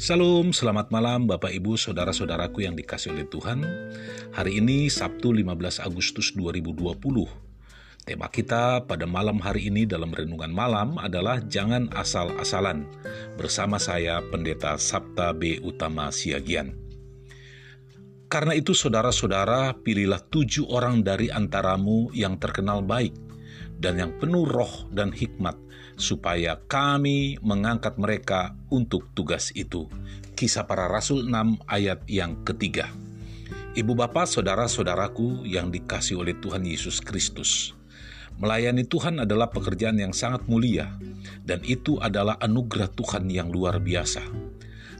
Salam, selamat malam Bapak Ibu Saudara-saudaraku yang dikasih oleh Tuhan. Hari ini Sabtu 15 Agustus 2020 Tema kita pada malam hari ini dalam renungan malam adalah Jangan Asal-asalan Bersama saya Pendeta Sabta B. Utama Siagian. Karena itu saudara-saudara pilihlah tujuh orang dari antaramu yang terkenal baik dan yang penuh roh dan hikmat, supaya kami mengangkat mereka untuk tugas itu. Kisah para Rasul 6 ayat yang ketiga. Ibu bapak saudara-saudaraku yang dikasih oleh Tuhan Yesus Kristus. Melayani Tuhan adalah pekerjaan yang sangat mulia, dan itu adalah anugerah Tuhan yang luar biasa.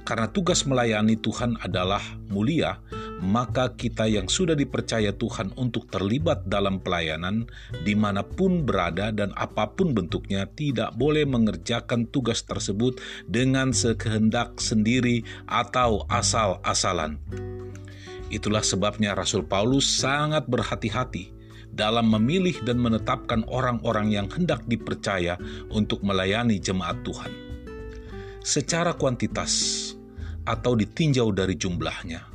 Karena tugas melayani Tuhan adalah mulia, maka kita yang sudah dipercaya Tuhan untuk terlibat dalam pelayanan di mana pun berada dan apa pun bentuknya tidak boleh mengerjakan tugas tersebut dengan sekehendak sendiri atau asal-asalan. Itulah sebabnya Rasul Paulus sangat berhati-hati dalam memilih dan menetapkan orang-orang yang hendak dipercaya untuk melayani jemaat Tuhan. Secara kuantitas atau ditinjau dari jumlahnya,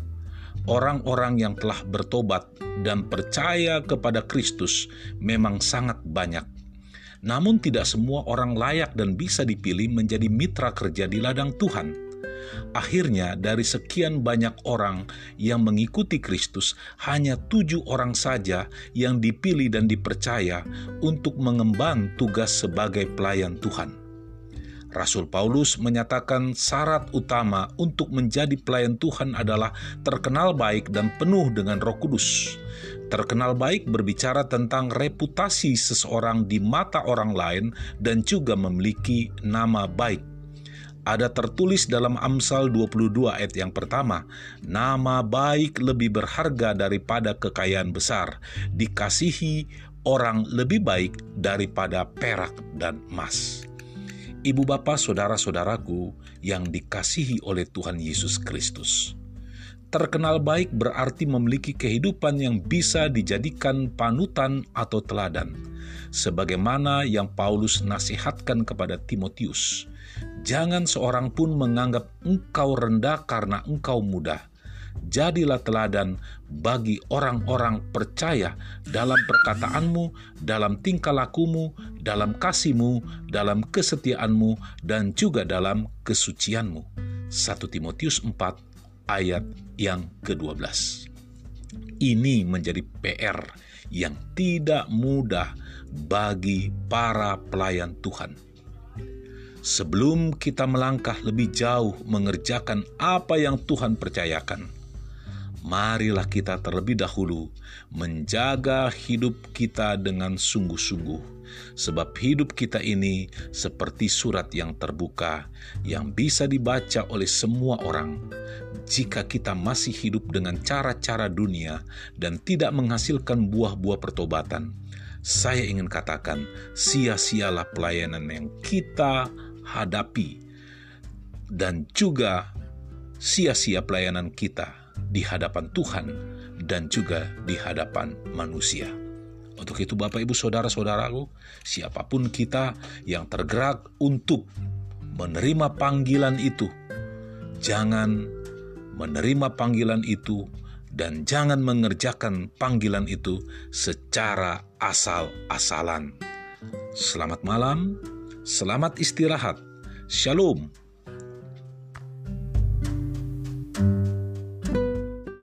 orang-orang yang telah bertobat dan percaya kepada Kristus memang sangat banyak. Namun, tidak semua orang layak dan bisa dipilih menjadi mitra kerja di ladang Tuhan. Akhirnya, dari sekian banyak orang yang mengikuti Kristus, hanya tujuh orang saja yang dipilih dan dipercaya untuk mengemban tugas sebagai pelayan Tuhan. Rasul Paulus menyatakan syarat utama untuk menjadi pelayan Tuhan adalah terkenal baik dan penuh dengan Roh Kudus. Terkenal baik berbicara tentang reputasi seseorang di mata orang lain dan juga memiliki nama baik. Ada tertulis dalam Amsal 22 ayat yang pertama, nama baik lebih berharga daripada kekayaan besar, dikasihi orang lebih baik daripada perak dan emas ibu bapak, saudara-saudaraku yang dikasihi oleh Tuhan Yesus Kristus. Terkenal baik berarti memiliki kehidupan yang bisa dijadikan panutan atau teladan, sebagaimana yang Paulus nasihatkan kepada Timotius. Jangan seorang pun menganggap engkau rendah karena engkau mudah, jadilah teladan bagi orang-orang percaya dalam perkataanmu, dalam tingkah lakumu, dalam kasihmu, dalam kesetiaanmu, dan juga dalam kesucianmu. 1 Timotius 4 ayat yang ke-12. Ini menjadi PR yang tidak mudah bagi para pelayan Tuhan. Sebelum kita melangkah lebih jauh mengerjakan apa yang Tuhan percayakan, marilah kita terlebih dahulu menjaga hidup kita dengan sungguh-sungguh, sebab hidup kita ini seperti surat yang terbuka yang bisa dibaca oleh semua orang. Jika kita masih hidup dengan cara-cara dunia dan tidak menghasilkan buah-buah pertobatan, saya ingin katakan, sia-sialah pelayanan yang kita hadapi, dan juga sia-sia pelayanan kita di hadapan Tuhan dan juga di hadapan manusia. Untuk itu Bapak Ibu Saudara-saudaraku, siapa pun kita yang tergerak untuk menerima panggilan itu, jangan menerima panggilan itu dan jangan mengerjakan panggilan itu secara asal-asalan. Selamat malam, selamat istirahat. Shalom.